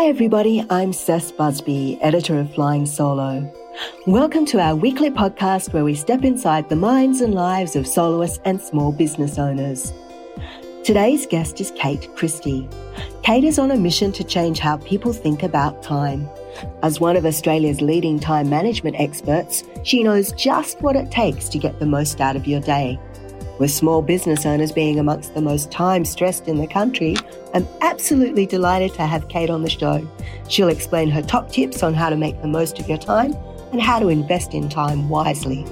Hi, everybody. I'm Cec Busby, editor of Flying Solo. Welcome to our weekly podcast where we step inside the minds and lives of soloists and small business owners. Today's guest is Kate Christie. Kate is on a mission to change how people think about time. As one of Australia's leading time management experts, she knows just what it takes to get the most out of your day. With small business owners being amongst the most time stressed in the country, I'm absolutely delighted to have Kate on the show. She'll explain her top tips on how to make the most of your time and how to invest in time wisely.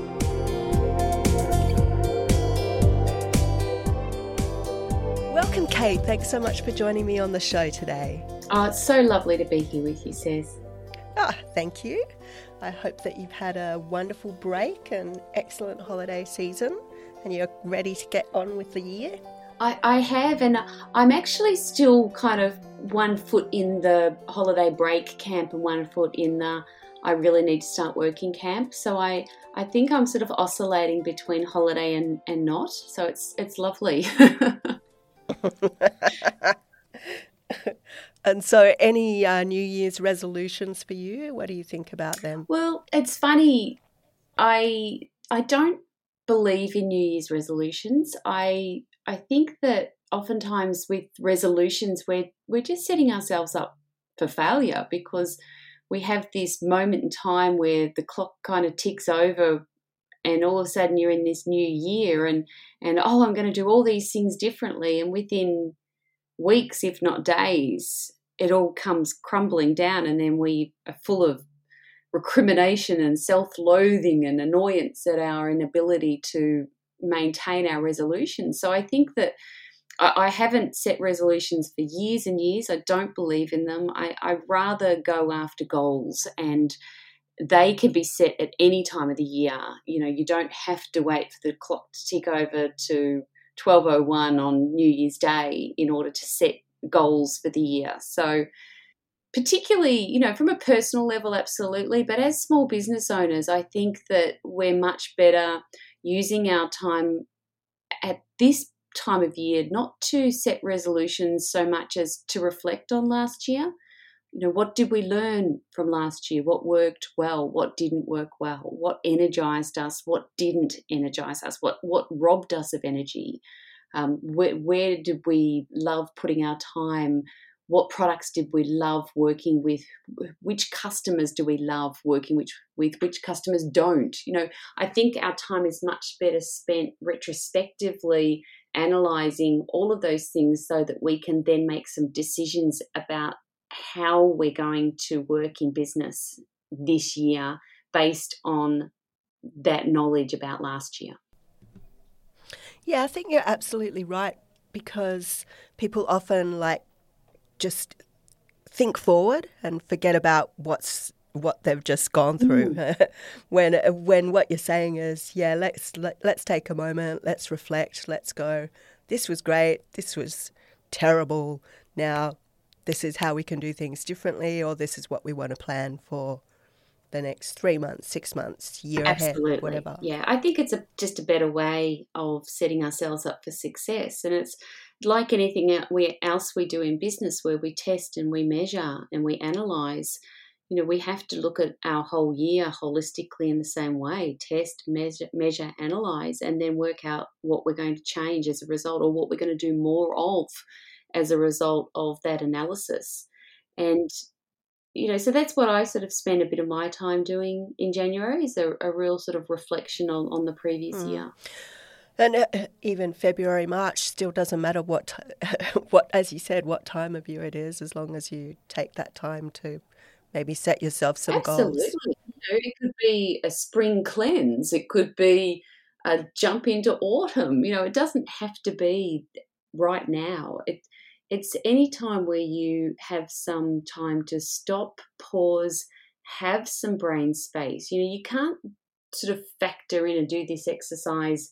Welcome, Kate. Thanks so much for joining me on the show today. Oh, it's so lovely to be here with you, Cec. Ah, thank you. I hope that you've had a wonderful break and excellent holiday season and you're ready to get on with the year? I, I have, and I'm actually still kind of one foot in the holiday break camp and one foot in the I really need to start working camp. So I, I think I'm sort of oscillating between holiday and, and not. So it's it's lovely. and so, any uh, New Year's resolutions for you? What do you think about them? Well, it's funny. I I don't believe in New Year's resolutions. I I think that oftentimes with resolutions we're we're just setting ourselves up for failure because we have this moment in time where the clock kind of ticks over and all of a sudden you're in this new year and and oh I'm going to do all these things differently and within weeks if not days it all comes crumbling down and then we are full of recrimination and self loathing and annoyance at our inability to maintain our resolutions. So I think that I, haven't set resolutions for years and years. I don't believe in them. I, I'd rather go after goals and they can be set at any time of the year. You know, you don't have to wait for the clock to tick over to 1201 on New Year's Day in order to set goals for the year. So particularly, you know, from a personal level, absolutely. But as small business owners, I think that we're much better using our time at this time of year not to set resolutions so much as to reflect on last year. You know, what did we learn from last year? What worked well? What didn't work well? What energized us? What didn't energize us? What what robbed us of energy? Um, where, where did we love putting our time? What products did we love working with which customers do we love working with with which customers don't? You know i think our time is much better spent retrospectively analyzing all of those things so that we can then make some decisions about how we're going to work in business this year based on that knowledge about last year. Yeah i think you're absolutely right because people often like just think forward and forget about what's what they've just gone through. Mm. when when what you're saying is, yeah, let's let, let's take a moment, let's reflect, let's go. This was great. This was terrible. Now, this is how we can do things differently, or this is what we want to plan for the next three months, six months, year Absolutely. ahead, whatever. Yeah, I think it's a, just a better way of setting ourselves up for success, and it's like anything else we do in business where we test and we measure and we analyze you know we have to look at our whole year holistically in the same way test measure measure analyze and then work out what we're going to change as a result or what we're going to do more of as a result of that analysis and you know so that's what i sort of spend a bit of my time doing in january is a, a real sort of reflection on, on the previous mm. year and uh, even February, March still doesn't matter what, what as you said, what time of year it is, as long as you take that time to maybe set yourself some Absolutely. goals. You know, it could be a spring cleanse. It could be a jump into autumn. You know, it doesn't have to be right now. It, it's any time where you have some time to stop, pause, have some brain space. You know, you can't sort of factor in and do this exercise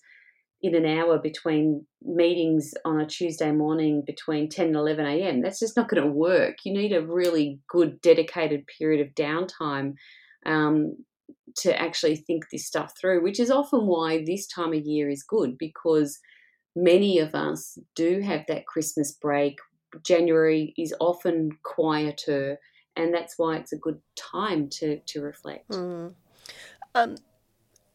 in an hour between meetings on a Tuesday morning between 10 and 11 a.m. That's just not going to work. You need a really good, dedicated period of downtime um, to actually think this stuff through, which is often why this time of year is good because many of us do have that Christmas break. January is often quieter, and that's why it's a good time to to reflect. Mm. Um,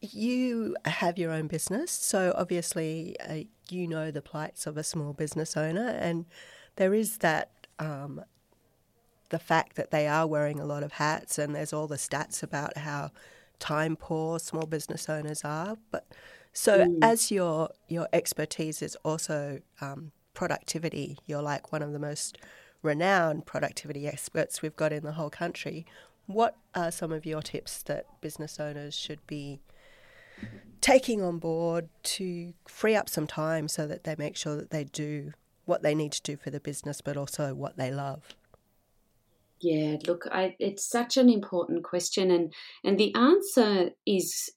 you have your own business, so obviously uh, you know the plights of a small business owner, and there is that um, the fact that they are wearing a lot of hats, and there's all the stats about how time poor small business owners are. But so, mm. as your your expertise is also um, productivity, you're like one of the most renowned productivity experts we've got in the whole country. What are some of your tips that business owners should be taking on board to free up some time so that they make sure that they do what they need to do for the business, but also what they love? Yeah, look, I, it's such an important question, and and the answer is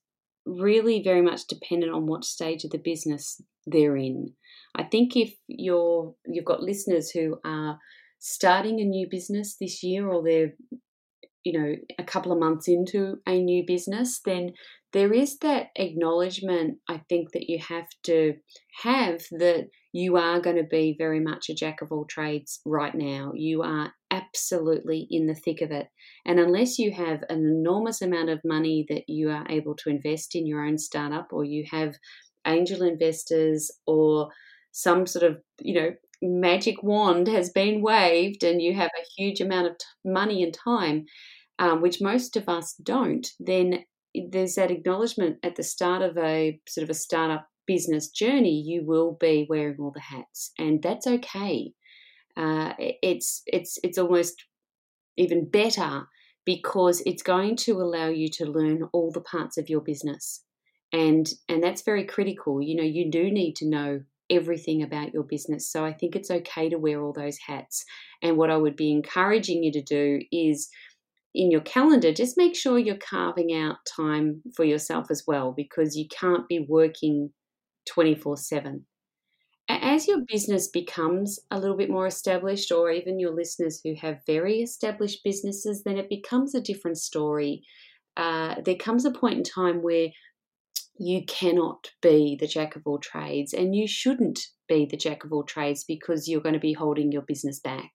really very much dependent on what stage of the business they're in. I think if you're you've got listeners who are starting a new business this year, or they're you know a couple of months into a new business, then there is that acknowledgement, I think, that you have to have that you are going to be very much a jack of all trades right now. You are absolutely in the thick of it. And unless you have an enormous amount of money that you are able to invest in your own startup, or you have angel investors, or some sort of, you know, magic wand has been waved and you have a huge amount of money and time, um, which most of us don't, then there's that acknowledgement at the start of a sort of a startup business journey, you will be wearing all the hats, and that's okay. Uh, it's it's it's almost even better because it's going to allow you to learn all the parts of your business, and and that's very critical. You know, you do need to know everything about your business. So I think it's okay to wear all those hats. And what I would be encouraging you to do is in your calendar, just make sure you're carving out time for yourself as well because you can't be working 24 7. As your business becomes a little bit more established, or even your listeners who have very established businesses, then it becomes a different story. Uh, there comes a point in time where you cannot be the jack of all trades, and you shouldn't be the jack of all trades because you're going to be holding your business back.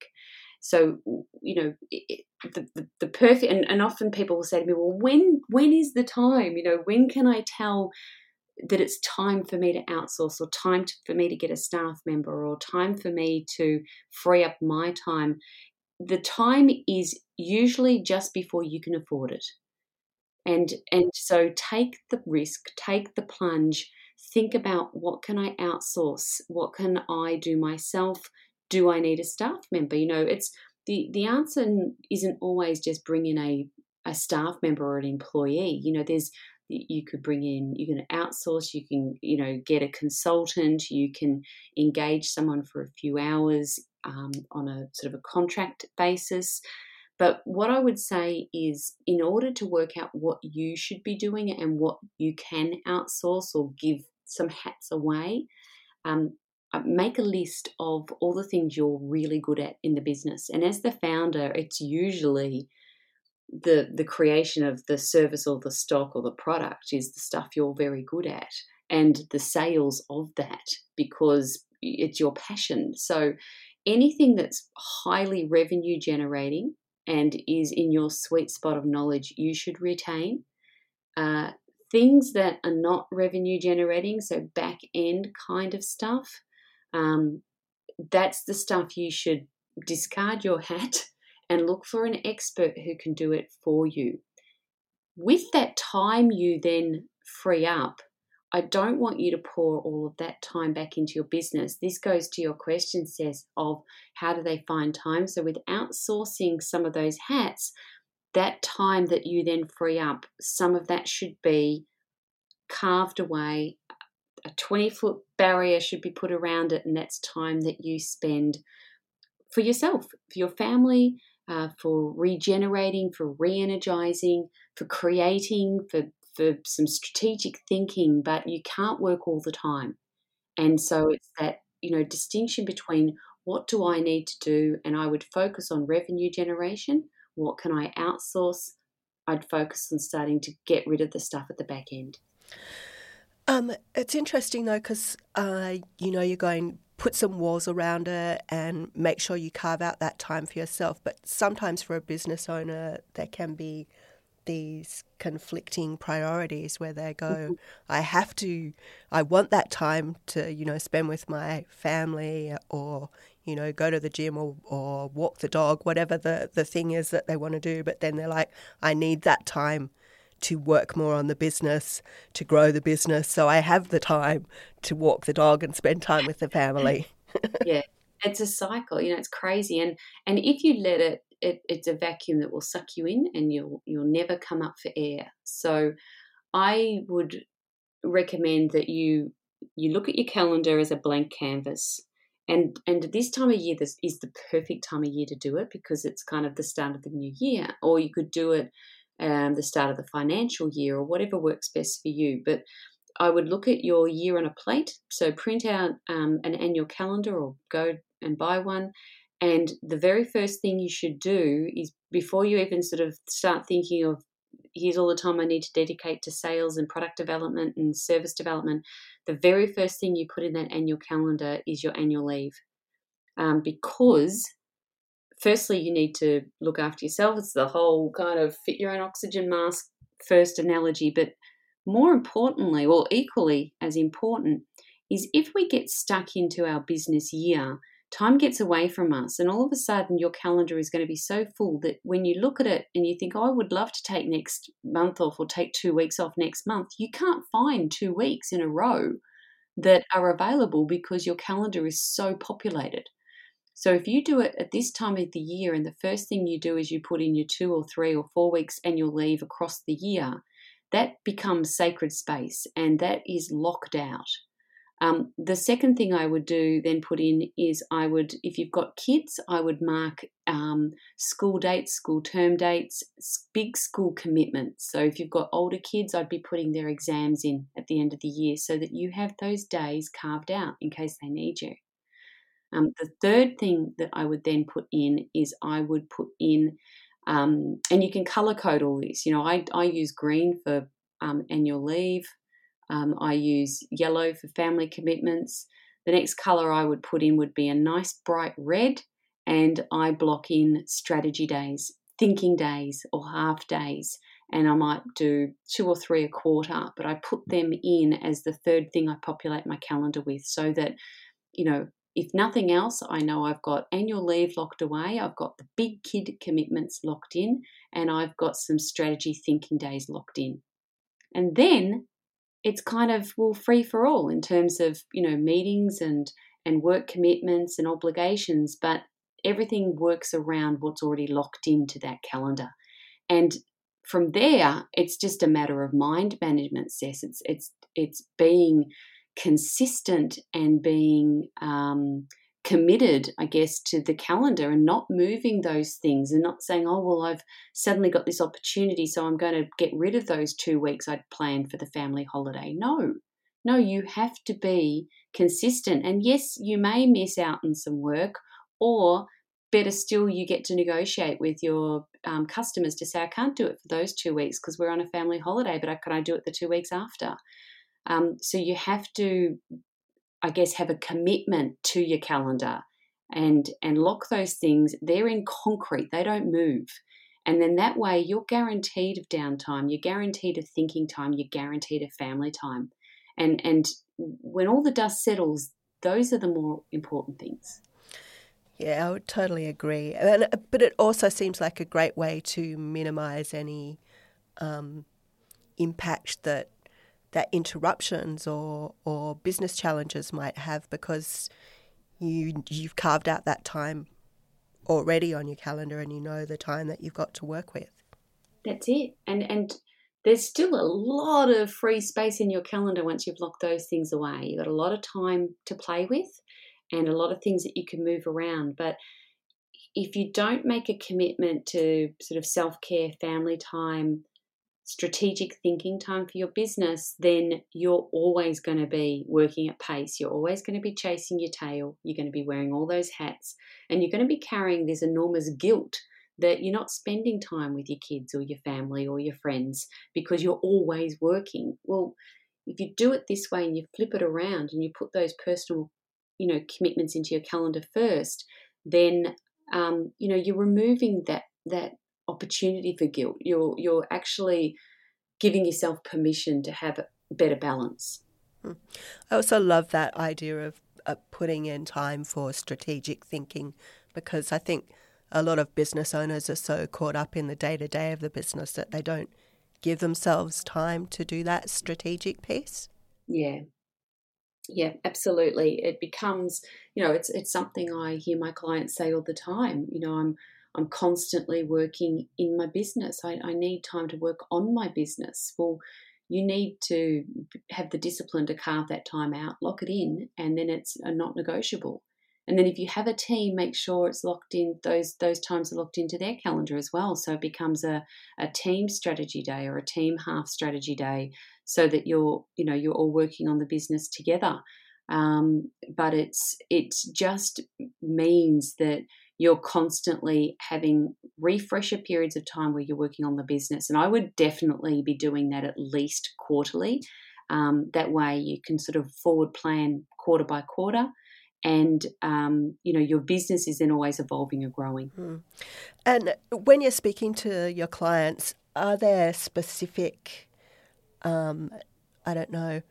So, you know, it, the, the, the perfect, and, and often people will say to me, well, when, when is the time? You know, when can I tell that it's time for me to outsource or time to, for me to get a staff member or time for me to free up my time? The time is usually just before you can afford it. And, and so take the risk, take the plunge, think about what can I outsource? What can I do myself? Do I need a staff member? You know, it's the the answer isn't always just bring in a a staff member or an employee. You know, there's you could bring in you can outsource you can you know get a consultant you can engage someone for a few hours um, on a sort of a contract basis but what i would say is in order to work out what you should be doing and what you can outsource or give some hats away um, make a list of all the things you're really good at in the business. And as the founder, it's usually the the creation of the service or the stock or the product is the stuff you're very good at and the sales of that because it's your passion. So anything that's highly revenue generating and is in your sweet spot of knowledge, you should retain. Uh, things that are not revenue generating, so back end kind of stuff, um, that's the stuff you should discard your hat and look for an expert who can do it for you. With that time you then free up, I don't want you to pour all of that time back into your business. This goes to your question, Cec, of how do they find time? So, with outsourcing some of those hats, that time that you then free up, some of that should be carved away a 20 foot barrier should be put around it, and that's time that you spend for yourself, for your family, uh, for regenerating, for re energizing, for creating, for, for some strategic thinking, but you can't work all the time. And so it's that, you know, distinction between what do I need to do, and I would focus on revenue generation. What can I outsource? I'd focus on starting to get rid of the stuff at the back end. Um, it's interesting though, because uh, you know you're going put some walls around it and make sure you carve out that time for yourself. But sometimes for a business owner, there can be these conflicting priorities where they go, mm-hmm. I have to, I want that time to, you know, spend with my family or, you know, go to the gym or, or walk the dog, whatever the, the thing is that they want to do. But then they're like, I need that time to work more on the business, to grow the business. So I have the time to walk the dog and spend time with the family. yeah, it's a cycle. You know, it's crazy. And and if you let it, it, it's a vacuum that will suck you in, and you'll you'll never come up for air. So I would recommend that you you look at your calendar as a blank canvas. And, and this time of year this is the perfect time of year to do it because it's kind of the start of the new year. Or you could do it um, the start of the financial year or whatever works best for you. But I would look at your year on a plate. So print out um, an annual calendar or go and buy one. And the very first thing you should do is before you even sort of start thinking of here's all the time I need to dedicate to sales and product development and service development, the very first thing you put in that annual calendar is your annual leave. Um, because firstly, you need to look after yourself. It's the whole kind of fit your own oxygen mask first analogy. But more importantly, or equally as important, is if we get stuck into our business year, time gets away from us, and all of a sudden your calendar is going to be so full that when you look at it and you think, oh, I would love to take next month off or take two weeks off next month, you can't find two weeks in a row that are available because your calendar is so populated. So if you do it at this time of the year and the first thing you do is you put in your two or three or four weeks annual leave across the year, that becomes sacred space and that is locked out. Um, the second thing I would do, then put in, is I would, if you've got kids, I would mark um, school dates, school term dates, big school commitments. So if you've got older kids, I'd be putting their exams in at the end of the year so that you have those days carved out in case they need you. Um, the third thing that I would then put in is I would put in, um, and you can color code all this. You know, I, I use green for um, annual leave, um, I use yellow for family commitments. The next color I would put in would be a nice bright red, and I block in strategy days, thinking days, or half days. And I might do two or three a quarter, but I put them in as the third thing I populate my calendar with so that, you know, if nothing else, I know I've got annual leave locked away, I've got the big kid commitments locked in, and I've got some strategy thinking days locked in. And then it's kind of well free for all in terms of, you know, meetings and and work commitments and obligations, but everything works around what's already locked into that calendar. And from there, it's just a matter of mind management, Cec. It's it's it's being consistent and being um, committed, I guess, to the calendar and not moving those things and not saying, oh, well, I've suddenly got this opportunity, so I'm going to get rid of those two weeks I'd planned for the family holiday. No, no, you have to be consistent. And yes, you may miss out on some work, or better still, you get to negotiate with your um, customers to say, I can't do it for those two weeks because we're on a family holiday, but I, can I do it the two weeks after? Um, so you have to, I guess, have a commitment to your calendar and and lock those things. They're in concrete; they don't move. And then that way, you're guaranteed of downtime. You're guaranteed of thinking time. You're guaranteed of family time. And and when all the dust settles, those are the more important things. Yeah, I would totally agree. And, but it also seems like a great way to minimise any um, impact that that interruptions or or business challenges might have because you you've carved out that time already on your calendar and you know the time that you've got to work with. That's it. And and there's still a lot of free space in your calendar once you've locked those things away. You've got a lot of time to play with and a lot of things that you can move around. But if you don't make a commitment to sort of self care, family time, strategic thinking time for your business, then you're always going to be working at pace. You're always going to be chasing your tail. You're going to be wearing all those hats and you're going to be carrying this enormous guilt that you're not spending time with your kids or your family or your friends because you're always working. Well, if you do it this way and you flip it around and you put those personal you know commitments into your calendar first, then um, you know you're removing that that opportunity for guilt. You're you're actually giving yourself permission to have better balance. Hmm. I also love that idea of uh, putting in time for strategic thinking because I think a lot of business owners are so caught up in the day to day of the business that they don't give themselves time to do that strategic piece. Yeah. Yeah, absolutely. It becomes, you know, it's it's something I hear my clients say all the time. You know, I'm I'm constantly working in my business. I, I need time to work on my business. Well, you need to have the discipline to carve that time out, lock it in, and then it's not negotiable. And then if you have a team, make sure it's locked in. Those those times are locked into their calendar as well. So it becomes a, a team strategy day or a team half strategy day, so that you're you know you're all working on the business together. Um, but it's it just means that you're constantly having refresher periods of time where you're working on the business. And I would definitely be doing that at least quarterly. Um, that way you can sort of forward plan quarter by quarter. And um, you know your business is then always evolving and growing. Hmm. And when you're speaking to your clients, are there specific, um, I don't know,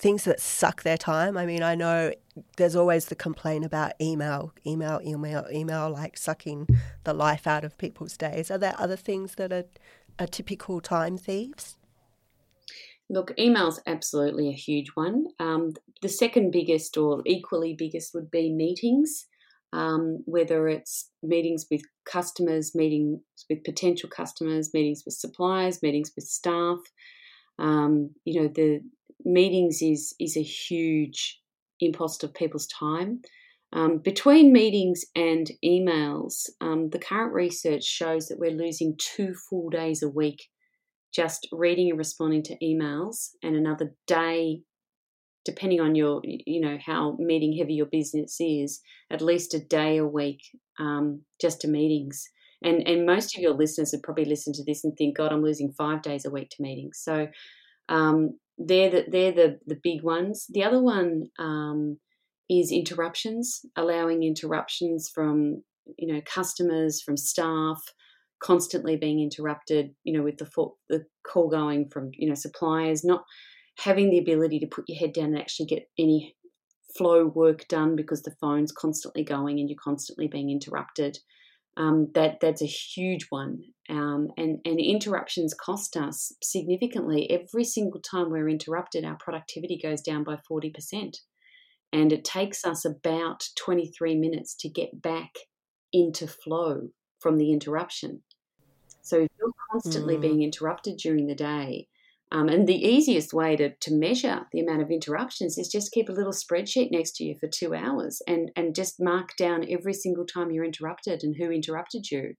things that suck their time. I mean, I know there's always the complaint about email, email, email, email, like sucking the life out of people's days. Are there other things that are, are typical time thieves? Look, email's absolutely a huge one. Um, the second biggest, or equally biggest, would be meetings. Um, whether it's meetings with customers, meetings with potential customers, meetings with suppliers, meetings with staff. Um, you know, the meetings is is a huge impost of people's time. Um, between meetings and emails, um, the current research shows that we're losing two full days a week just reading and responding to emails, and another day, depending on your, you know, how meeting heavy your business is, at least a day a week um, just to meetings. And and most of your listeners would probably listen to this and think, God, I'm losing five days a week to meetings. So um, they're the, they're the, the big ones. The other one um, is interruptions, allowing interruptions from you know customers, from staff, constantly being interrupted. You know, with the the call going from you know suppliers, not having the ability to put your head down and actually get any flow work done because the phone's constantly going and you're constantly being interrupted. Um, that that's a huge one, um, and and interruptions cost us significantly. Every single time we're interrupted, our productivity goes down by forty percent, and it takes us about twenty three minutes to get back into flow from the interruption. So if you're constantly mm. being interrupted during the day, um, and the easiest way to, to measure the amount of interruptions is just keep a little spreadsheet next to you for two hours and, and just mark down every single time you're interrupted and who interrupted you.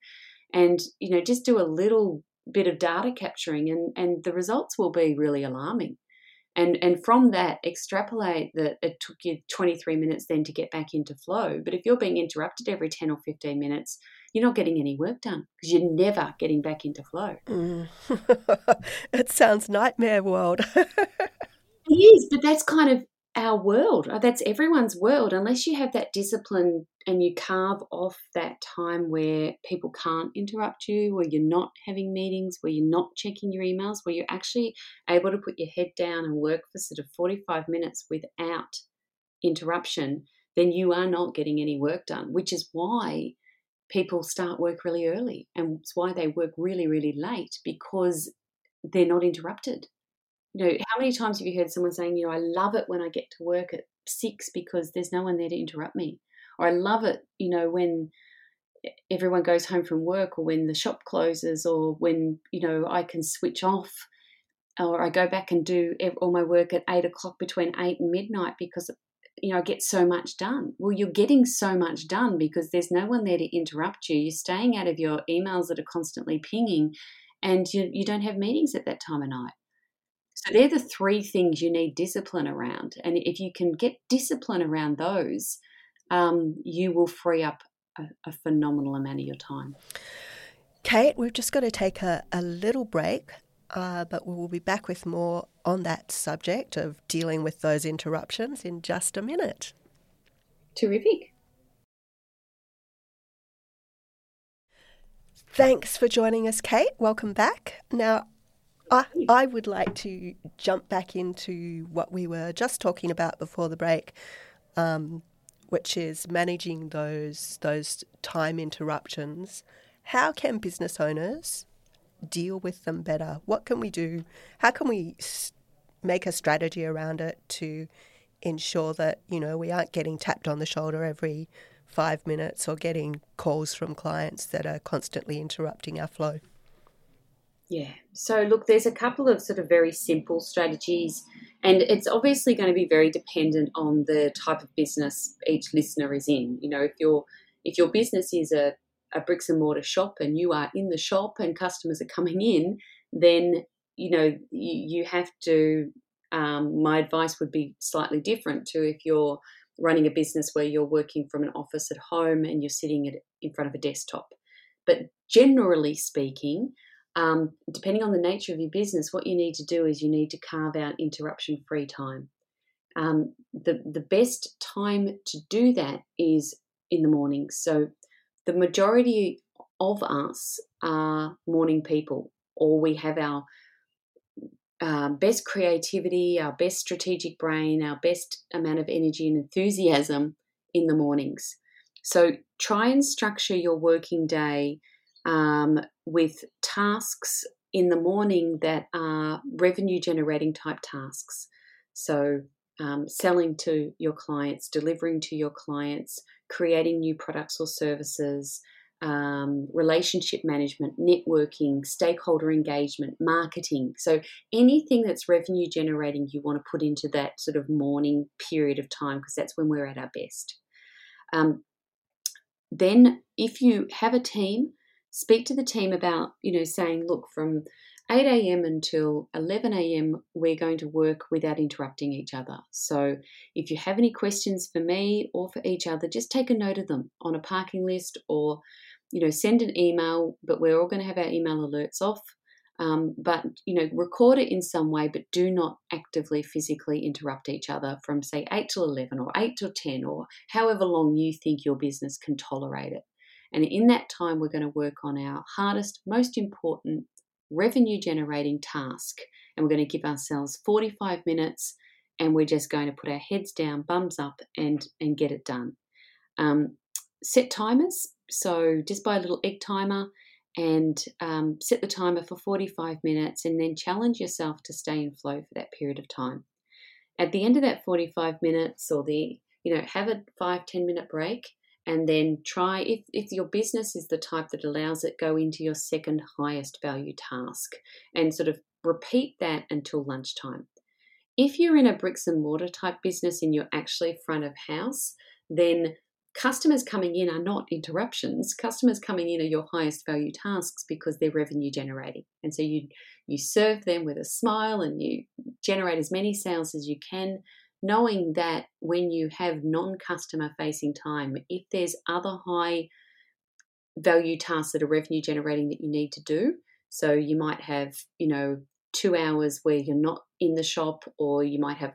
And, you know, just do a little bit of data capturing and, and the results will be really alarming. And, and from that, extrapolate that it took you 23 minutes then to get back into flow. But if you're being interrupted every 10 or 15 minutes, you're not getting any work done because you're never getting back into flow. Mm. it sounds nightmare world. it is, but that's kind of our world. Uh, that's everyone's world. Unless you have that discipline and you carve off that time where people can't interrupt you, where you're not having meetings, where you're not checking your emails, where you're actually able to put your head down and work for sort of 45 minutes without interruption, then you are not getting any work done, which is why people start work really early and it's why they work really, really late because they're not interrupted. You know, how many times have you heard someone saying, you know, I love it when I get to work at six because there's no one there to interrupt me? Or I love it, you know, when everyone goes home from work or when the shop closes or when, you know, I can switch off or I go back and do all my work at eight o'clock between eight and midnight because you know, get so much done. Well, you're getting so much done because there's no one there to interrupt you. You're staying out of your emails that are constantly pinging, and you, you don't have meetings at that time of night. So they're the three things you need discipline around. And if you can get discipline around those, um, you will free up a, a, phenomenal amount of your time. Kate, we've just got to take a, a little break uh, but we will be back with more on that subject of dealing with those interruptions in just a minute. Terrific. Thanks for joining us, Kate. Welcome back. Now, I, I would like to jump back into what we were just talking about before the break, um, which is managing those those time interruptions. How can business owners deal with them better? What can we do? How can we make a strategy around it to ensure that you know we aren't getting tapped on the shoulder every five minutes or getting calls from clients that are constantly interrupting our flow? Yeah. So, look, there's a couple of sort of very simple strategies, and it's obviously going to be very dependent on the type of business each listener is in. You know, if your if your business is a, a bricks and mortar shop and you are in the shop and customers are coming in, then you know you, you have to. Um, my advice would be slightly different to if you're running a business where you're working from an office at home and you're sitting at, in front of a desktop. But generally speaking, um, depending on the nature of your business, what you need to do is you need to carve out interruption free time. Um, the, the best time to do that is in the mornings. So the majority of us are morning people, or we have our uh, best creativity, our best strategic brain, our best amount of energy and enthusiasm in the mornings. So try and structure your working day um, with tasks in the morning that are revenue generating type tasks. So, um, selling to your clients, delivering to your clients, creating new products or services, um, relationship management, networking, stakeholder engagement, marketing. So, anything that's revenue generating, you want to put into that sort of morning period of time because that's when we're at our best. Um, then, if you have a team, speak to the team about, you know, saying, look, from 8 a.m. until 11 a.m., we're going to work without interrupting each other. So if you have any questions for me or for each other, just take a note of them on a parking list or, you know, send an email, but we're all going to have our email alerts off. Um, but you know record it in some way but do not actively physically interrupt each other from say 8 till 11 or 8 till 10 or however long you think your business can tolerate it and in that time, we're going to work on our hardest, most important revenue generating task. And we're going to give ourselves 45 minutes and we're just going to put our heads down, bums up, and, and get it done. Um, set timers. So just buy a little egg timer and um, set the timer for 45 minutes and then challenge yourself to stay in flow for that period of time. At the end of that 45 minutes or the, you know, have a five, 10 minute break and then try if, if your business is the type that allows it go into your second highest value task and sort of repeat that until lunchtime. If you're in a bricks and mortar type business and you're actually front of house then customers coming in are not interruptions. Customers coming in are your highest value tasks because they're revenue generating. And so you you serve them with a smile and you generate as many sales as you can knowing that when you have non customer facing time, if there's other high value tasks that are revenue generating that you need to do, so you might have, you know, two hours where you're not in the shop, or you might have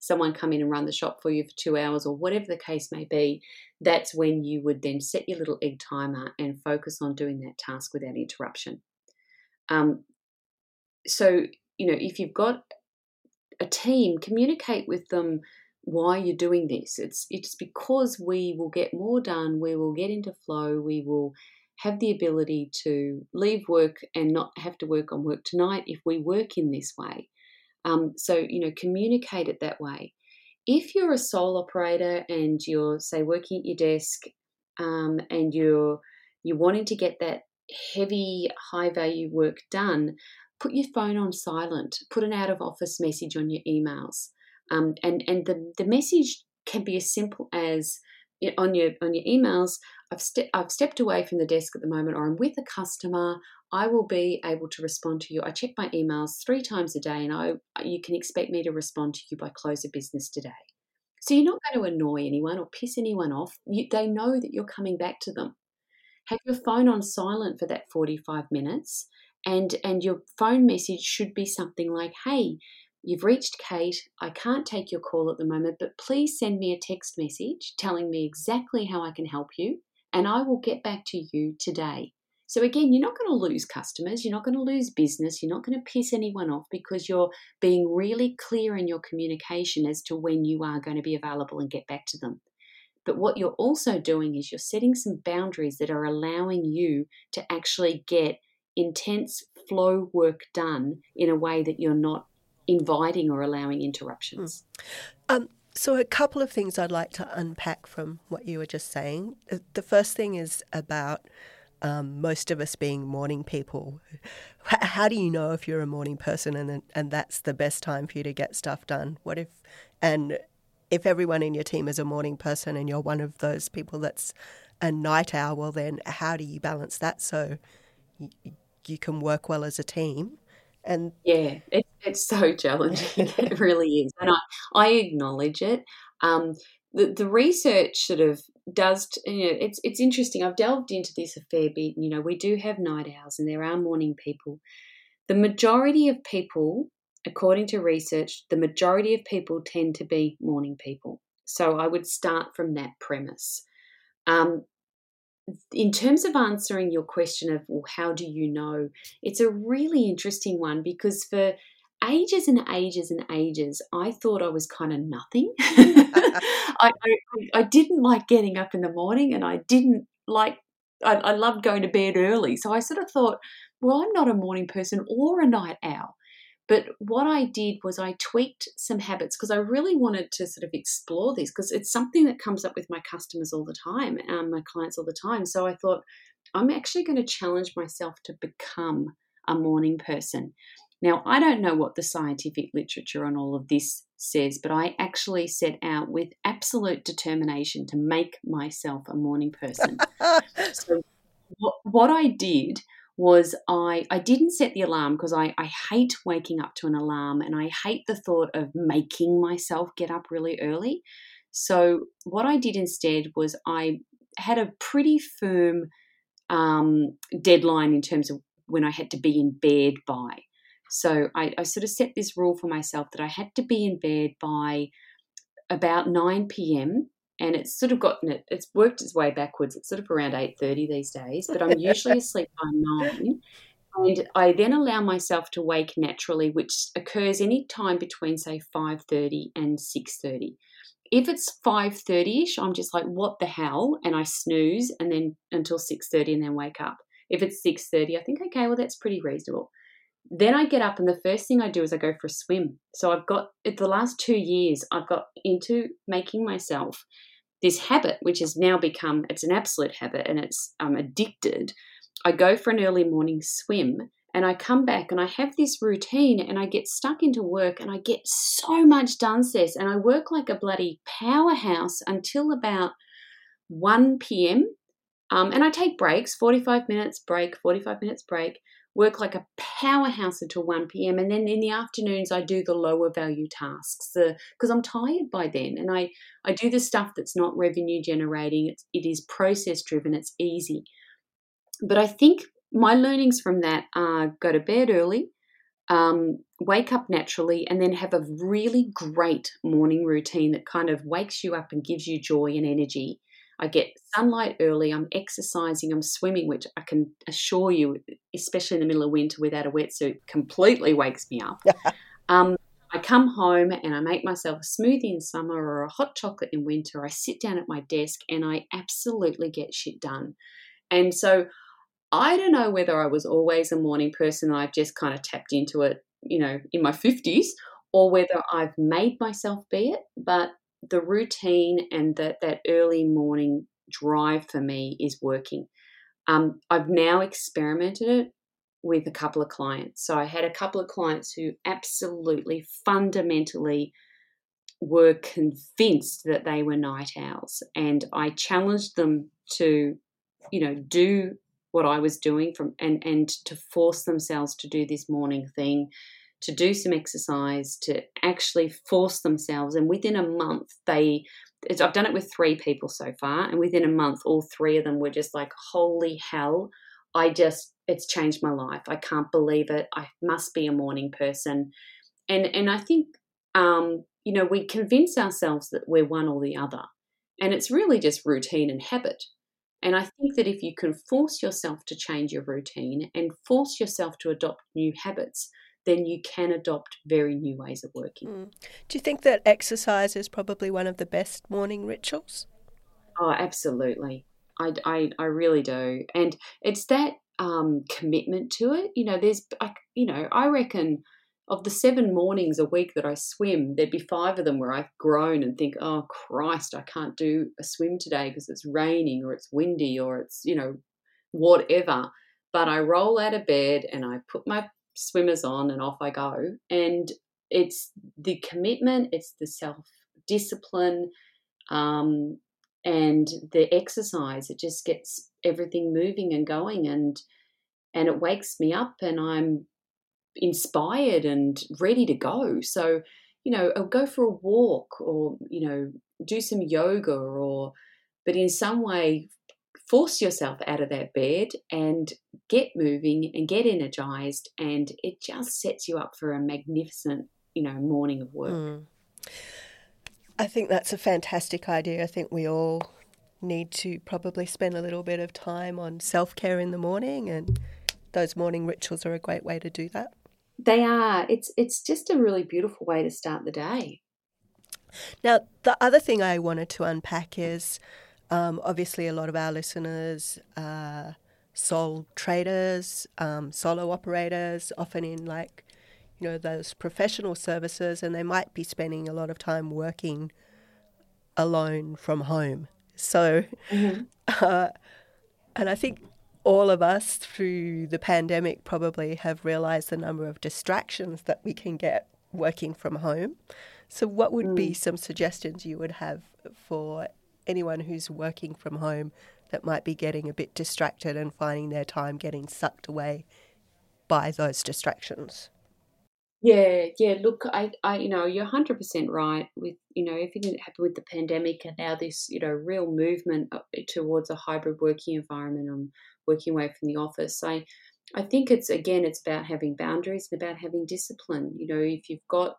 someone come in and run the shop for you for two hours, or whatever the case may be, that's when you would then set your little egg timer and focus on doing that task without interruption. Um, so, you know, if you've got a team, communicate with them why you're doing this. It's it's because we will get more done, we will get into flow, we will have the ability to leave work and not have to work on work tonight if we work in this way. Um, so you know, communicate it that way. If you're a sole operator and you're say working at your desk um, and you're you're wanting to get that heavy high value work done put your phone on silent, put an out of office message on your emails. Um, and and the, the message can be as simple as on your on your emails I've, ste- I've stepped away from the desk at the moment or I'm with a customer I will be able to respond to you. I check my emails three times a day and I you can expect me to respond to you by close of business today. So you're not going to annoy anyone or piss anyone off. You, they know that you're coming back to them. Have your phone on silent for that 45 minutes and and your phone message should be something like hey You've reached Kate. I can't take your call at the moment, but please send me a text message telling me exactly how I can help you, and I will get back to you today. So, again, you're not going to lose customers, you're not going to lose business, you're not going to piss anyone off because you're being really clear in your communication as to when you are going to be available and get back to them. But what you're also doing is you're setting some boundaries that are allowing you to actually get intense flow work done in a way that you're not inviting or allowing interruptions. Mm. Um, so, a couple of things I'd like to unpack from what you were just saying. Uh, the first thing is about um, most of us being morning people. How do you know if you're a morning person and and that's the best time for you to get stuff done? What if and if everyone in your team is a morning person and you're one of those people that's a night owl, well then how do you balance that so you, can work well as a team? And yeah, it, it's so challenging. it really is, and I I acknowledge it. Um, the the research sort of does you know it's it's interesting. I've delved into this a fair bit. You know, we do have night owls, and there are morning people. The majority of people, according to research, the majority of people tend to be morning people. So I would start from that premise. Um, in terms of answering your question of well, how do you know, it's a really interesting one because for ages and ages and ages, I thought I was kind of nothing. I, I, I, didn't like getting up in the morning and I didn't like, I, I loved going to bed early. So I sort of thought, well, I'm not a morning person or a night owl. But what I did was I tweaked some habits because I really wanted to sort of explore this because it's something that comes up with my customers all the time, um, my clients all the time. So I thought, I'm actually going to challenge myself to become a morning person. Now, I don't know what the scientific literature on all of this says, but I actually set out with absolute determination to make myself a morning person. so, what, what I did was I, I didn't set the alarm because I, I hate waking up to an alarm and I hate the thought of making myself get up really early. So, what I did instead was I had a pretty firm um, deadline in terms of when I had to be in bed by. So I, I sort of set this rule for myself that I had to be in bed by about 9 p.m. And it's sort of gotten it, it's worked its way backwards. It's sort of around 8.30 these days, but I'm usually asleep by 9. And I then allow myself to wake naturally, which occurs any time between, say, 5.30 and 6.30 if it's 5.30ish i'm just like what the hell and i snooze and then until 6.30 and then wake up if it's 6.30 i think okay well that's pretty reasonable then I get up, and the first thing I do is I go for a swim. So I've got, the last two years, I've got into making myself this habit, which has now become, it's an absolute habit and it's I'm addicted. I go for an early morning swim and I come back and I have this routine and I get stuck into work and I get so much done, Cec, and I work like a bloody powerhouse until about 1 p.m. Um, and I take breaks, 45 minutes break, 45 minutes break work like a powerhouse until 1 p.m. And then in the afternoons, I do the lower value tasks because I'm tired by then. And I, I do the stuff that's not revenue generating, it's, it is process driven, it's easy. But I think my learnings from that are go to bed early, um, wake up naturally, and then have a really great morning routine that kind of wakes you up and gives you joy and energy. I get sunlight early, I'm exercising, I'm swimming, which I can assure you, especially in the middle of winter without a wetsuit, completely wakes me up. um, I come home and I make myself a smoothie in summer or a hot chocolate in winter. I sit down at my desk and I absolutely get shit done. And so I don't know whether I was always a morning person, I've just kind of tapped into it, you know, in my 50s, or whether I've made myself be it. But the routine and that that early morning drive for me is working. Um, I've now experimented it with a couple of clients. So I had a couple of clients who absolutely fundamentally were convinced that they were night owls, and I challenged them to, you know, do what I was doing from and and to force themselves to do this morning thing to do some exercise, to actually force themselves. And within a month, they, I've done it with three people so far, and within a month, all three of them were just like, holy hell, I just, it's changed my life. I can't believe it. I must be a morning person. and and I think um, you know we convince ourselves that we're one or the other, and it's really just routine and habit. And I think that if you can force yourself to change your routine and force yourself to adopt new habits, then you can adopt very new ways of working. Mm. Do you think that exercise is probably one of the best morning rituals? Oh, absolutely. I, I, I really do. And it's that um, commitment to it. You know, there's, I, you know, I reckon of the seven mornings a week that I swim, there'd be five of them where I groan and think, oh, Christ, I can't do a swim today because it's raining or it's windy or it's, you know, whatever. But I roll out of bed and I put my swimmers on and off I go. And it's the commitment, it's the self discipline, um, and the exercise. It just gets everything moving and going, and and it wakes me up, and I'm inspired and ready to go. So, you know, I'll go for a walk, or you know, do some yoga, or but in some way force yourself out of that bed and get moving and get energized and it just sets you up for a magnificent you know morning of work. Mm. i think that's a fantastic idea. I think we all need to probably spend a little bit of time on self-care in the morning and those morning rituals are a great way to do that. They are. It's it's just a really beautiful way to start the day. Now the other thing i wanted to unpack is um, obviously, a lot of our listeners are sole traders, um, solo operators, often in like, you know, those professional services, and they might be spending a lot of time working alone from home. So, mm-hmm. uh, and I think all of us through the pandemic probably have realized the number of distractions that we can get working from home. So, what would mm. be some suggestions you would have for anyone who's working from home that might be getting a bit distracted and finding their time getting sucked away by those distractions. Yeah, yeah. Look, I, I, you know, you're hundred percent right with, you know, everything that happened with the pandemic and now this, you know, real movement uh, towards a hybrid working environment and working away from the office. I, I think it's again, it's about having boundaries and about having discipline. You know, if you've got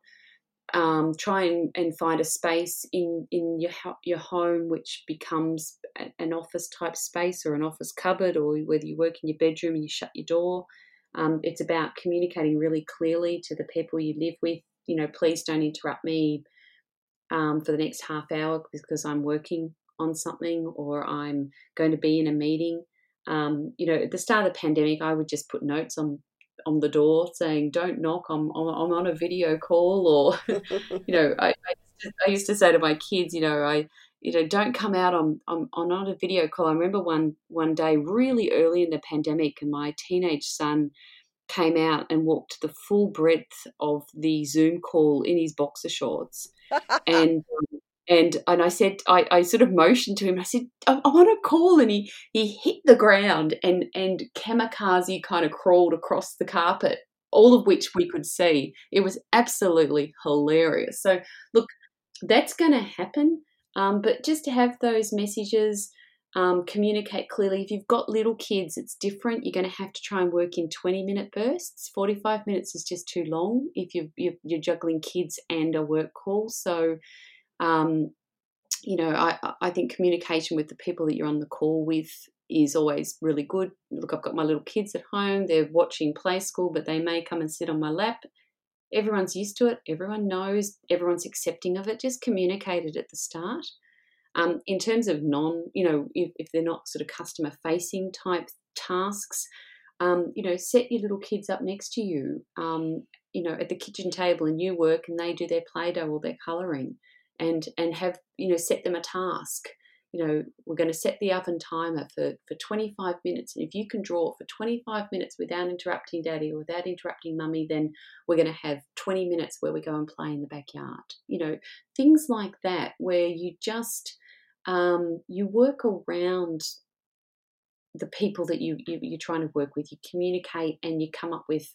um, try and, and find a space in in your your home which becomes an office type space or an office cupboard or whether you work in your bedroom and you shut your door. Um, it's about communicating really clearly to the people you live with you know please don't interrupt me um, for the next half hour because i'm working on something or i'm going to be in a meeting. Um, you know at the start of the pandemic i would just put notes on on the door saying "Don't knock, I'm I'm on a video call," or you know, I, I, I used to say to my kids, you know, I you know, don't come out on, on on a video call. I remember one one day really early in the pandemic, and my teenage son came out and walked the full breadth of the Zoom call in his boxer shorts, and um, and and I said I, I sort of motioned to him. I said I, I want to call, and he he hit the ground and and kamikaze kind of crawled across the carpet, all of which we could see. It was absolutely hilarious. So look, that's going to happen, um, but just to have those messages. Um, communicate clearly. If you've got little kids, it's different. You're going to have to try and work in 20 minute bursts. 45 minutes is just too long if you're, you're, you're juggling kids and a work call. So um, you know, I, I think communication with the people that you're on the call with is always really good. Look, I've got my little kids at home, they're watching play school, but they may come and sit on my lap. Everyone's used to it, everyone knows, everyone's accepting of it. Just communicate it at the start. Um, in terms of non, you know, if, if, they're not sort of customer facing type tasks, um, you know, set your little kids up next to you, um, you know, at the kitchen table and you work and they do their play doh or their colouring and and have you know set them a task. You know we're going to set the oven timer for for 25 minutes and if you can draw for 25 minutes without interrupting daddy or without interrupting mummy then we're going to have 20 minutes where we go and play in the backyard. You know things like that where you just um, you work around the people that you, you you're trying to work with you communicate and you come up with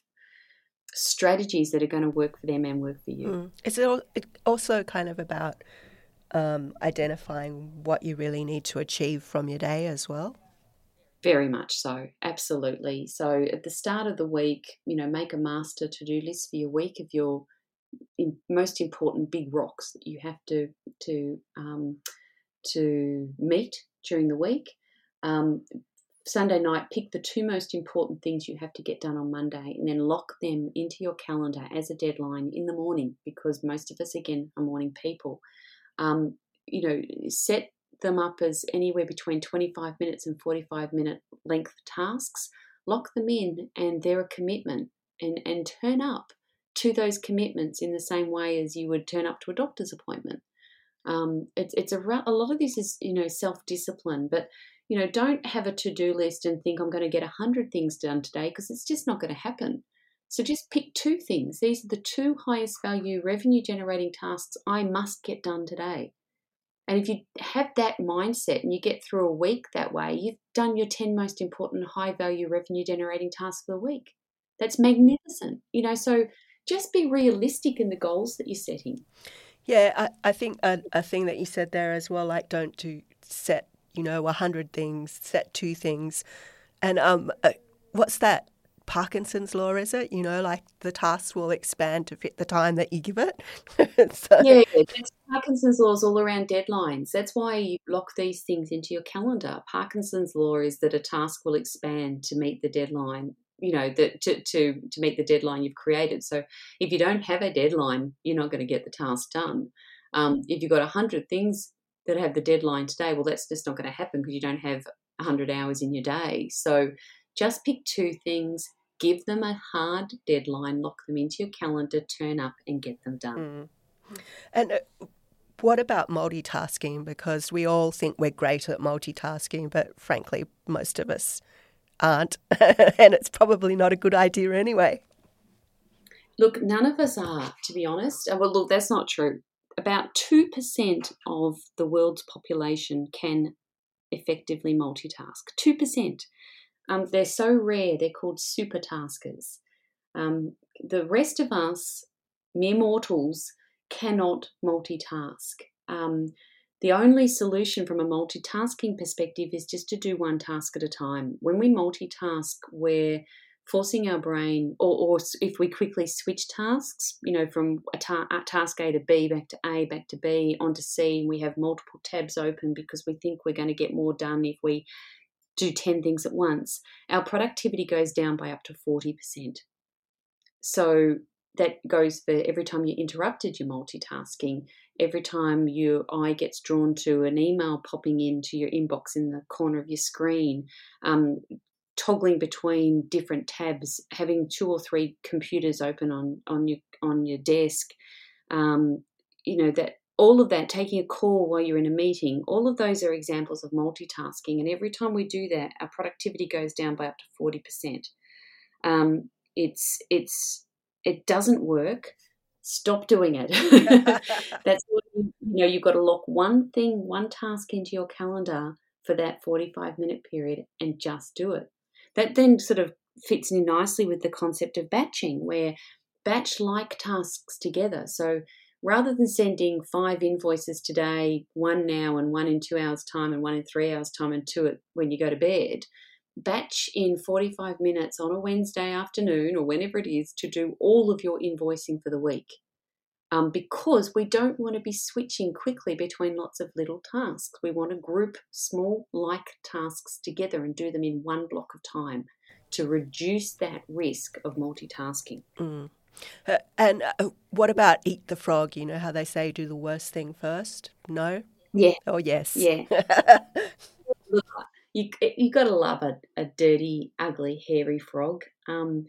strategies that are going to work for them and work for you. Mm. Is it also kind of about um, identifying what you really need to achieve from your day as well? Very much so, absolutely. So at the start of the week, you know, make a master to do list for your week of your most important big rocks that you have to to um, to meet during the week. Um, Sunday night, pick the two most important things you have to get done on Monday and then lock them into your calendar as a deadline in the morning because most of us, again, are morning people. Um, you know, set them up as anywhere between 25 minutes and 45 minute length tasks, lock them in, and they're a commitment and, and turn up to those commitments in the same way as you would turn up to a doctor's appointment. Um, it's it's a, a lot of this is you know self discipline, but you know don't have a to do list and think I'm going to get a hundred things done today because it's just not going to happen. So just pick two things. These are the two highest value revenue generating tasks I must get done today. And if you have that mindset and you get through a week that way, you've done your 10 most important high value revenue generating tasks for the week. That's magnificent. You know, so just be realistic in the goals that you're setting. Yeah, I, I think a, a thing that you said there as well, like don't do set, you know, a hundred things, set two things, and um, uh, what's that? Parkinson's law, is it? You know, like the tasks will expand to fit the time that you give it. so. Yeah, Parkinson's law is all around deadlines. That's why you lock these things into your calendar. Parkinson's law is that a task will expand to meet the deadline you know that to, to to meet the deadline you've created so if you don't have a deadline you're not going to get the task done um, if you've got 100 things that have the deadline today well that's just not going to happen because you don't have 100 hours in your day so just pick two things give them a hard deadline lock them into your calendar turn up and get them done mm. and uh, what about multitasking because we all think we're great at multitasking but frankly most of us aren't, and it's probably not a good idea anyway. Look, none of us are, to be honest. Uh, well, look, that's not true. About 2% of the world's population can effectively multitask. 2%. Um, they're so rare, they're called super taskers. Um, the rest of us, mere mortals, cannot multitask. Um, the only solution from a multitasking perspective is just to do one task at a time. When we multitask, we're forcing our brain, or, or if we quickly switch tasks, you know, from a, ta- task A to B, back to A, back to B, onto C, and we have multiple tabs open because we think we're going to get more done if we do 10 things at once, our productivity goes down by up to 40%. So that goes for every time you're interrupted your multitasking, every time your eye gets drawn to an email popping into your inbox in the corner of your screen, um, toggling between different tabs, having two or three computers open on on your on your desk, um, you know that all of that, taking a call while you're in a meeting, all of those are examples of multitasking. And every time we do that, our productivity goes down by up to forty percent. Um, it's it's it doesn't work stop doing it. That's you know, you've got to lock one thing, one task into your calendar for that 45 minute period and just do it. That then sort of fits in nicely with the concept of batching, where batch like tasks together. So rather than sending five invoices today, one now and one in two hours' time and one in three hours' time and two when you go to bed, batch in 45 minutes on a Wednesday afternoon or whenever it is to do all of your invoicing for the week. Um, because we don't want to be switching quickly between lots of little tasks. We want to group small like tasks together and do them in one block of time to reduce that risk of multitasking. Mm. Uh, and uh, what about eat the frog? You know how they say do the worst thing first? No? Yeah. Oh, yes. Yeah. You you got to love a, a dirty, ugly, hairy frog. Um,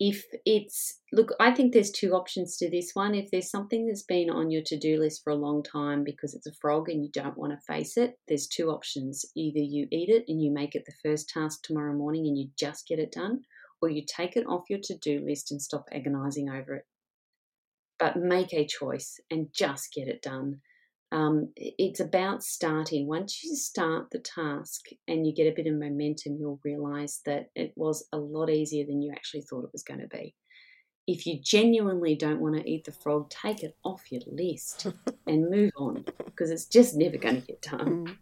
if it's look, I think there's two options to this one. If there's something that's been on your to do list for a long time because it's a frog and you don't want to face it, there's two options. Either you eat it and you make it the first task tomorrow morning and you just get it done, or you take it off your to do list and stop agonizing over it. But make a choice and just get it done um, it's about starting. Once you start the task and you get a bit of momentum, you'll realize that it was a lot easier than you actually thought it was going to be. If you genuinely don't want to eat the frog, take it off your list and move on because it's just never going to get done.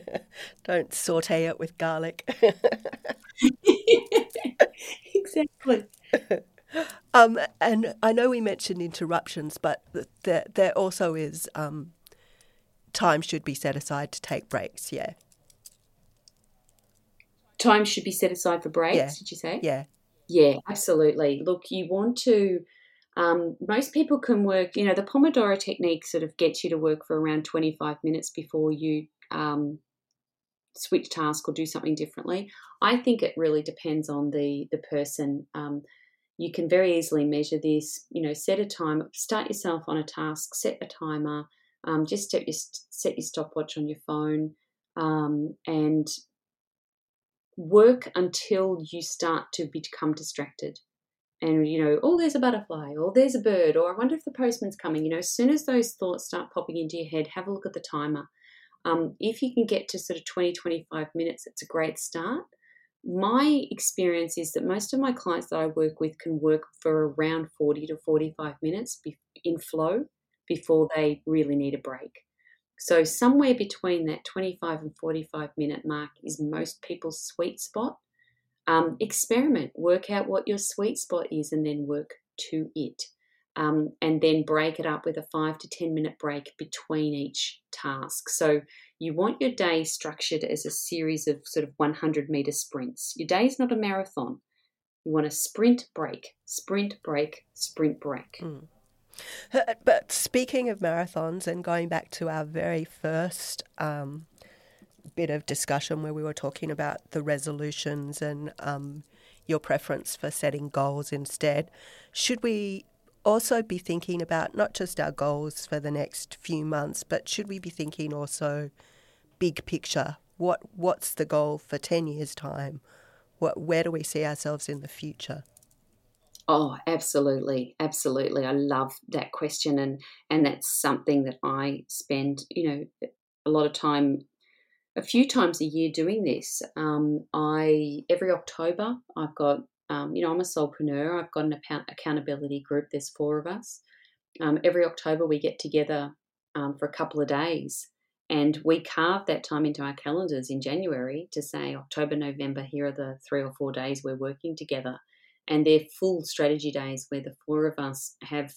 don't saute it with garlic. exactly. Um, and I know we mentioned interruptions, but there, there also is um, time should be set aside to take breaks. Yeah. Time should be set aside for breaks. Yeah. Did you say? Yeah. Yeah, absolutely. Look, you want to. Um, most people can work. You know, the Pomodoro technique sort of gets you to work for around twenty-five minutes before you um, switch task or do something differently. I think it really depends on the the person. Um, you can very easily measure this. You know, set a time, start yourself on a task, set a timer, um, just set your set your stopwatch on your phone, um, and work until you start to become distracted. And you know, oh, there's a butterfly, or there's a bird, or I wonder if the postman's coming. You know, as soon as those thoughts start popping into your head, have a look at the timer. Um, if you can get to sort of 20, 25 minutes, it's a great start. My experience is that most of my clients that I work with can work for around 40 to 45 minutes in flow before they really need a break. So, somewhere between that 25 and 45 minute mark is most people's sweet spot. Um, experiment, work out what your sweet spot is, and then work to it. Um, and then break it up with a five to 10 minute break between each task. So, you want your day structured as a series of sort of 100 meter sprints. Your day is not a marathon. You want a sprint break, sprint break, sprint break. Mm. But speaking of marathons and going back to our very first um, bit of discussion where we were talking about the resolutions and um, your preference for setting goals instead, should we also be thinking about not just our goals for the next few months, but should we be thinking also big picture? What what's the goal for ten years time? What where do we see ourselves in the future? Oh, absolutely, absolutely. I love that question, and and that's something that I spend, you know, a lot of time, a few times a year doing this. Um, I every October I've got, um, you know, I'm a solopreneur. I've got an account- accountability group. There's four of us. Um, every October we get together um, for a couple of days, and we carve that time into our calendars in January to say October, November. Here are the three or four days we're working together and they're full strategy days where the four of us have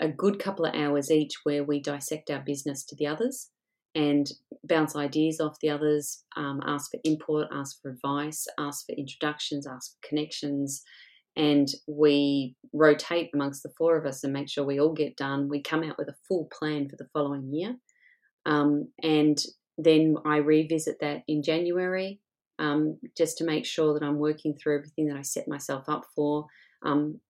a good couple of hours each where we dissect our business to the others and bounce ideas off the others, um, ask for input, ask for advice, ask for introductions, ask for connections. And we rotate amongst the four of us and make sure we all get done. We come out with a full plan for the following year. Um, and then I revisit that in January um, just to make sure that I'm working through everything that I set myself up for. Um,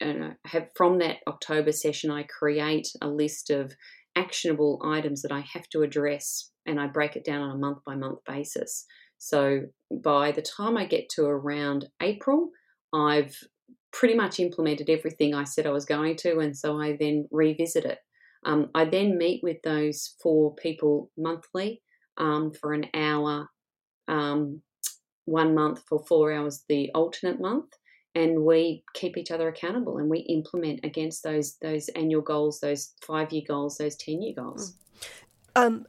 and I have from that October session, I create a list of actionable items that I have to address, and I break it down on a month by month basis. So by the time I get to around April, I've pretty much implemented everything I said I was going to, and so I then revisit it. Um, I then meet with those four people monthly um, for an hour um, one month for four hours the alternate month and we keep each other accountable and we implement against those those annual goals those five year goals those 10 year goals mm. um,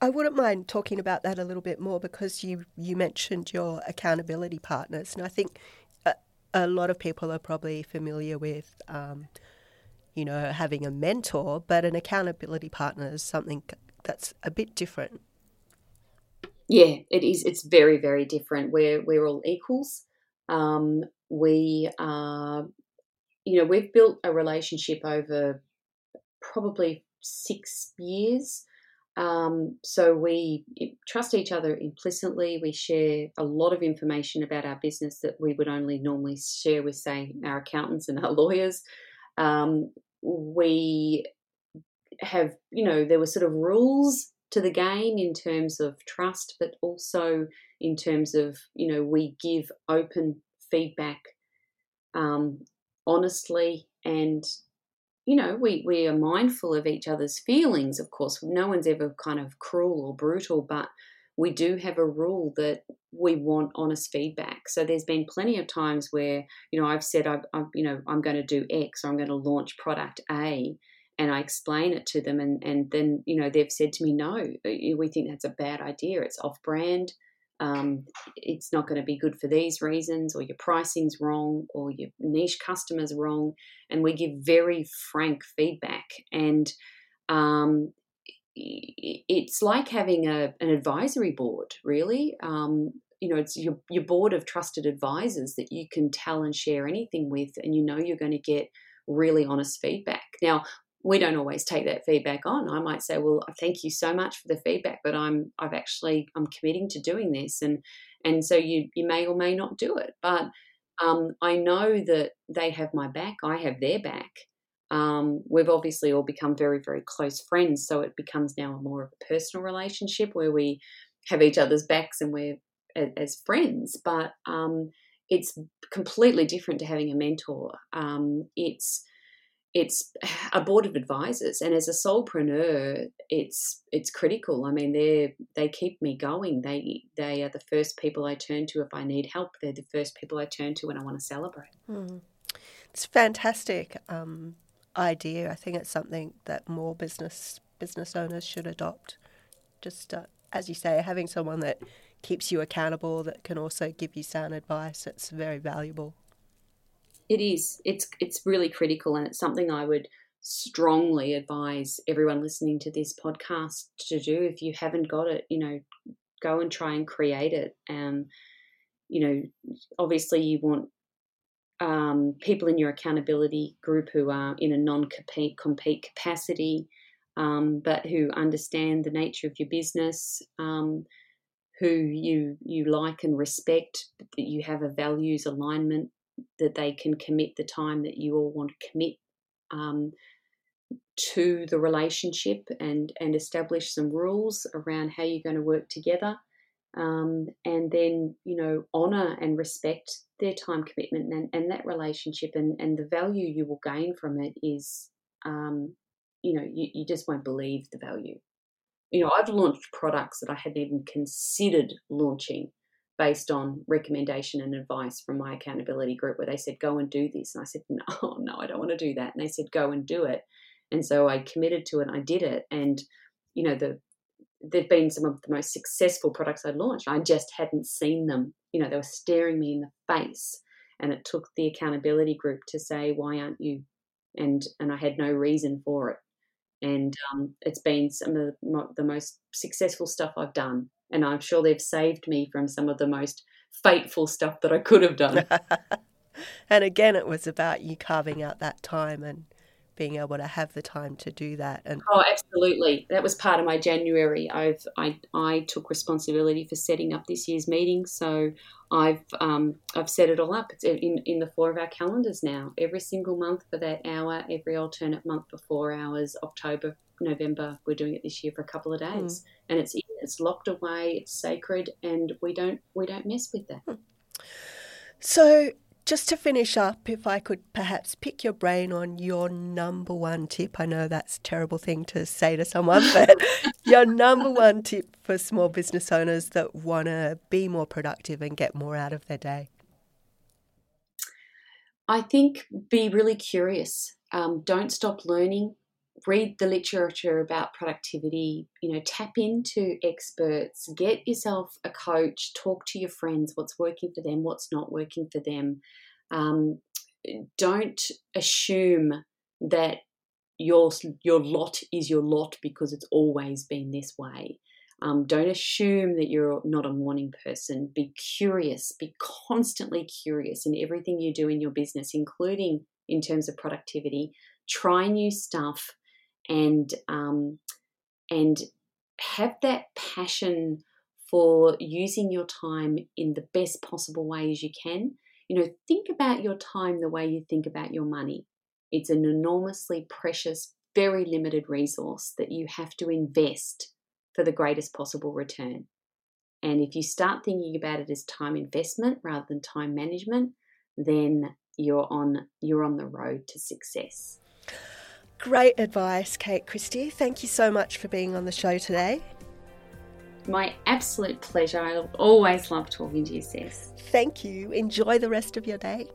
I wouldn't mind talking about that a little bit more because you you mentioned your accountability partners and I think a, a lot of people are probably familiar with um, you know having a mentor but an accountability partner is something that's a bit different yeah, it is. It's very, very different. We're we're all equals. Um, we are, you know, we've built a relationship over probably six years. Um, so we trust each other implicitly. We share a lot of information about our business that we would only normally share with, say, our accountants and our lawyers. Um, we have, you know, there were sort of rules to the game in terms of trust, but also in terms of, you know, we give open feedback um, honestly and you know we, we are mindful of each other's feelings of course. No one's ever kind of cruel or brutal but we do have a rule that we want honest feedback. So there's been plenty of times where you know i've said I've, I've you know i'm going to do x or i'm going to launch product a and I explain it to them, and, and then you know they've said to me, "No, we think that's a bad idea. It's off brand. um, it's not going to be good for these reasons, or your pricing's wrong, or your niche customers wrong. And we give very frank feedback. And um, it's like having a, an advisory board, really. Um, you know, it's your, your board of trusted advisors that you can tell and share anything with, and you know you're going to get really honest feedback. Now, we don't always take that feedback on. I might say, "Well, thank you so much for the feedback, but I'm I've actually I'm committing to doing this," and and so you you may or may not do it, but um, I know that they have my back. I have their back. Um, we've obviously all become very very close friends, so it becomes now more of a personal relationship where we have each other's backs and we're as friends. But um, it's completely different to having a mentor. Um, it's it's a board of advisors and as a solopreneur it's it's critical. I mean they they keep me going. They they are the first people i turn to if i need help. They're the first people i turn to when i want to celebrate. Mm. it's fantastic um, idea. I think it's something that more business business owners should adopt. Just uh, as you say having someone that keeps you accountable that can also give you sound advice it's very valuable it is. It's it's really critical, and it's something I would strongly advise everyone listening to this podcast to do. If you haven't got it, you know, go and try and create it. Um, you know, obviously you want um, people in your accountability group who are in a non-compete compete capacity, um, but who understand the nature of your business, um, who you you like and respect, that you have a values alignment that they can commit the time that you all want to commit um, to the relationship and and establish some rules around how you're going to work together um, and then you know honor and respect their time commitment and, and that relationship and, and the value you will gain from it is um, you know you, you just won't believe the value. You know i've launched products that i hadn't even considered launching based on recommendation and advice from my accountability group where they said go and do this. And i said no no i don't want to do that. And they said go and do it. And so i committed to it and i did it and you know the they've been some of the most successful products i launched. I just hadn't seen them. You know they were staring me in the face and it took the accountability group to say why aren't you? And and i had no reason for it. And um, it's been some of the most successful stuff i've done and I'm sure they've saved me from some of the most fateful stuff that I could have done. and again, it was about you carving out that time and being able to have the time to do that and oh absolutely. That was part of my january. I've i, I took responsibility for setting up this year's meeting. So i've um, i've set it all up. It's in, in the four of our calendars now. Every single month for that hour every alternate month for four hours october November. We're doing it this year for a couple of hmm. days, mm. and it's it's locked away. It's sacred, and we don't we don't mess with that. Hmm. So, just to finish up, if I could perhaps pick your brain on your number one tip. I know that's a terrible thing to say to someone, but your number one tip for small business owners that want to be more productive and get more out of their day. I think be really curious. Um, don't stop learning read the literature about productivity, you know, tap into experts, get yourself a coach, talk to your friends, what's working for them, what's not working for them. Um, don't assume that your your lot is your lot because it's always been this way. Um, don't assume that you're not a morning person. Be curious. Be constantly curious in everything you do in your business, including in terms of productivity. Try new stuff and um, and have that passion for using your time in the best possible way as you can. You know, think about your time the way you think about your money. It's an enormously precious, very limited resource that you have to invest for the greatest possible return. And if you start thinking about it as time investment rather than time management, then you're on you're on the road to success. Great advice, Kate Christie. Thank you so much for being on the show today. My absolute pleasure. I always love talking to you, Cec. Thank you. Enjoy the rest of your day.